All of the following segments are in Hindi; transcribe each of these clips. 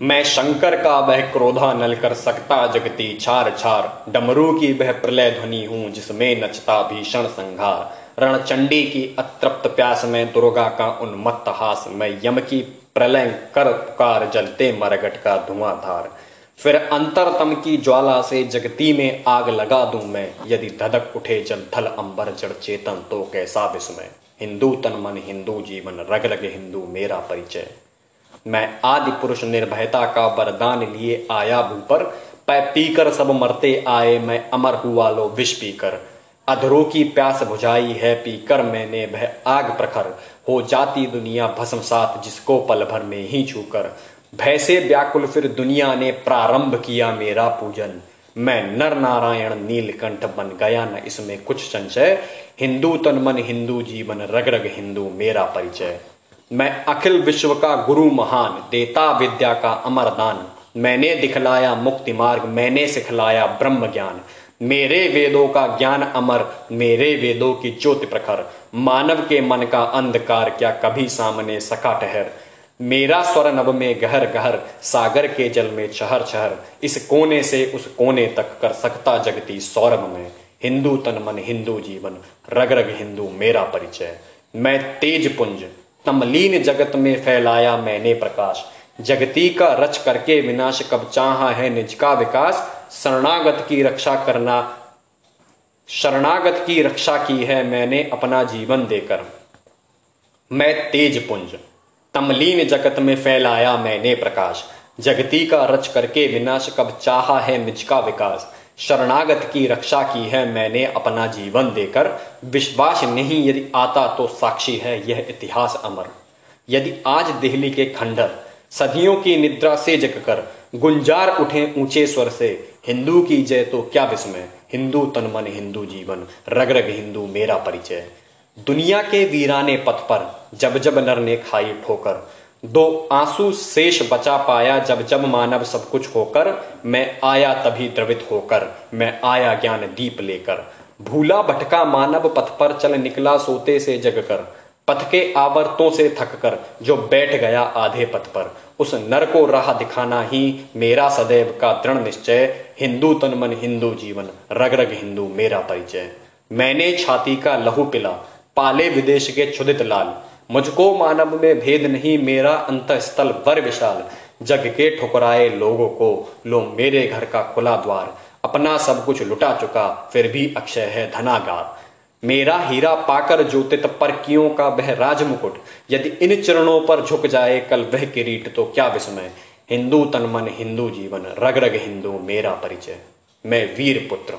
मैं शंकर का वह क्रोधा नल कर सकता जगती छार छार। डमरू की वह प्रलय ध्वनि हूँ, जिसमें नचता भीषण संघार। रणचंडी की अतृप्त प्यास में दुर्गा का उन्मत्त हास। मैं यम की प्रलय कर पुकार जलते मरगट का धुआंधार। फिर अंतरतम की ज्वाला से जगती में आग लगा दूँ मैं। यदि धधक उठे जल थल अंबर जड़ चेतन तो कैसा विस्मय। हिंदू तन मन हिंदू, जीवन रग रग हिंदू, मेरा परिचय। मैं आदि पुरुष निर्भयता का वरदान लिए आया भू पर पै पीकर सब मरते आए मैं अमर हुआ लो विष पीकर। अधरों की प्यास बुझाई है पीकर मैंने वह आग प्रखर। हो जाती दुनिया भस्म साथ जिसको पल भर में ही छूकर। भय से व्याकुल फिर दुनिया ने प्रारंभ किया मेरा पूजन। मैं नर नारायण नीलकंठ बन गया, न इसमें कुछ संशय। हिंदू तन मन, हिंदू जीवन, रग रग हिंदू मेरा परिचय। मैं अखिल विश्व का गुरु महान, देता विद्या का अमर दान। मैंने दिखलाया मुक्ति मार्ग, मैंने सिखलाया ब्रह्म ज्ञान। मेरे वेदों का ज्ञान अमर, मेरे वेदों की ज्योति प्रखर। मानव के मन का अंधकार क्या कभी सामने सका ठहर? मेरा स्वर नभ में गहर गहर, सागर के जल में चहर चहर। इस कोने से उस कोने तक कर सकता जगती सौरभ में। हिंदू तन मन, हिंदू जीवन, रग रग हिंदू मेरा परिचय। मैं तेज पुंज तमलीन जगत में फैलाया मैंने प्रकाश। जगती का रच करके विनाश कब चाहा है निज का विकास। शरणागत की रक्षा करना, शरणागत की रक्षा की है मैंने अपना जीवन देकर। मैं तेज पुंज तमलीन जगत में फैलाया मैंने प्रकाश। जगती का रच करके विनाश कब चाहा है निज का विकास। शरणागत की रक्षा की है, मैंने अपना जीवन देकर। विश्वास नहीं यदि आता तो साक्षी है यह इतिहास अमर। यदि आज दिल्ली के खंडर, सदियों की निद्रा से जगकर गुंजार उठे ऊँचे स्वर से, हिंदू की जय तो क्या विस्मय। हिंदू तन मन, हिंदू जीवन, रग रग हिंदू मेरा परिचय। दुनिया के वीराने पथ पर, जब जब नर ने खाई ठोकर दो आँसू शेष बचा पाया जब जब मानव सब कुछ होकर, मैं आया तभी द्रवित होकर, मैं आया ज्ञान दीप लेकर। भूला भटका मानव पथ पर चल निकला सोते से जगकर पथ के आवर्तों से थक कर, जो बैठ गया आधे पथ पर। उस नर को राह दिखाना ही मेरा सदैव का दृढ़ निश्चय, हिंदू तन मन हिंदू जीवन, रग रग हिंदू मेरा परिचय। मैंने छाती का लहू पिला, पाले विदेश के क्षुदित लाल मुझको मानव में भेद नहीं, मेरा अंत स्थल वर विशाल। जग के ठुकराए लोगों को लो मेरे घर का खुला द्वार। अपना सब कुछ लुटा चुका, फिर भी अक्षय है धनागार। मेरा हीरा पाकर ज्योतित पर का वह राजमुकुट। यदि इन चरणों पर झुक जाए कल वह किरीट तो क्या विस्मय। हिंदू तन मन, हिंदू जीवन रग रग हिंदू मेरा परिचय। मैं वीर पुत्र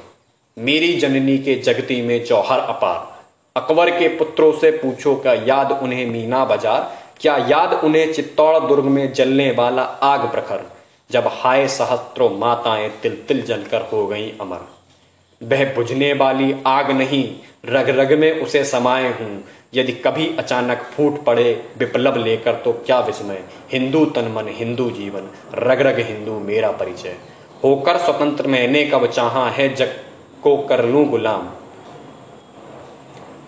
मेरी जननी के जगती में जौहर अपार। अकबर के पुत्रों से पूछो, क्या याद उन्हें मीना बाज़ार? क्या याद उन्हें चित्तौड़ दुर्ग में जलने वाला आग प्रखर? जब हाय सहस्त्रों माताएँ तिल तिल जलकर हो गई अमर। वह बुझने वाली आग नहीं रग रग में उसे समाये हूँ। यदि कभी अचानक फूट पड़े विप्लव लेकर तो क्या विस्मय? हिंदू तन मन, हिंदू जीवन रग रग हिंदू मेरा परिचय। होकर स्वतंत्र, मैंने कब चाहा है जग को कर लू गुलाम।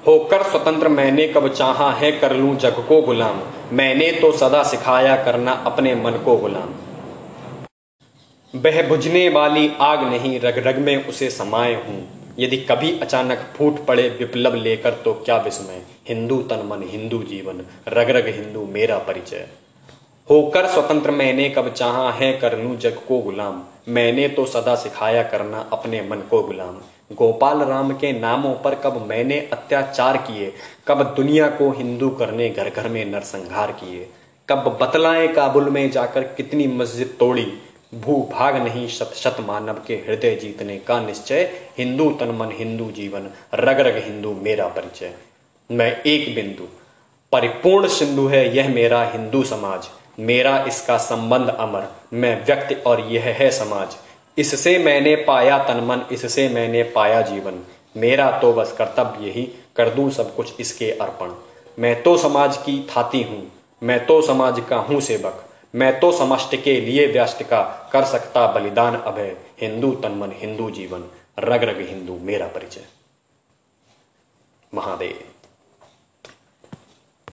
होकर स्वतंत्र मैंने कब चाहा है कर लूँ जग को गुलाम। मैंने तो सदा सिखाया करना अपने मन को गुलाम। बह बुझने वाली आग नहीं, रग रग में उसे समाये हूँ। यदि कभी अचानक फूट पड़े विप्लव लेकर तो क्या विस्मय। हिंदू तन मन, हिंदू जीवन, रग रग हिंदू मेरा परिचय। होकर स्वतंत्र मैंने कब चाहा है कर लूँ जग को गुलाम। मैंने तो सदा सिखाया करना अपने मन को गुलाम। गोपाल राम के नामों पर कब मैंने अत्याचार किए, कब दुनिया को हिंदू करने घर घर में नरसंहार किए। कब बतलाए काबुल में जाकर कितनी मस्जिद तोड़ी, भू भाग नहीं शत शत मानव के हृदय जीतने का निश्चय। हिंदू तन मन, हिंदू जीवन रग रग हिंदू मेरा परिचय। मैं एक बिंदु, परिपूर्ण सिंधु है यह मेरा हिंदू समाज। मेरा इसका संबंध अमर, मैं व्यक्ति और यह है समाज। इससे मैंने पाया तन मन, इससे मैंने पाया जीवन। मेरा तो बस कर्तव्य यही, कर दूँ सब कुछ इसके अर्पण। मैं तो समाज की थाती हूँ, मैं तो समाज का हूँ सेवक। मैं तो समष्ट के लिए व्यस्त का कर सकता बलिदान अभय। हिंदू तन मन, हिंदू जीवन। रग रग हिंदू, मेरा परिचय। महादेव।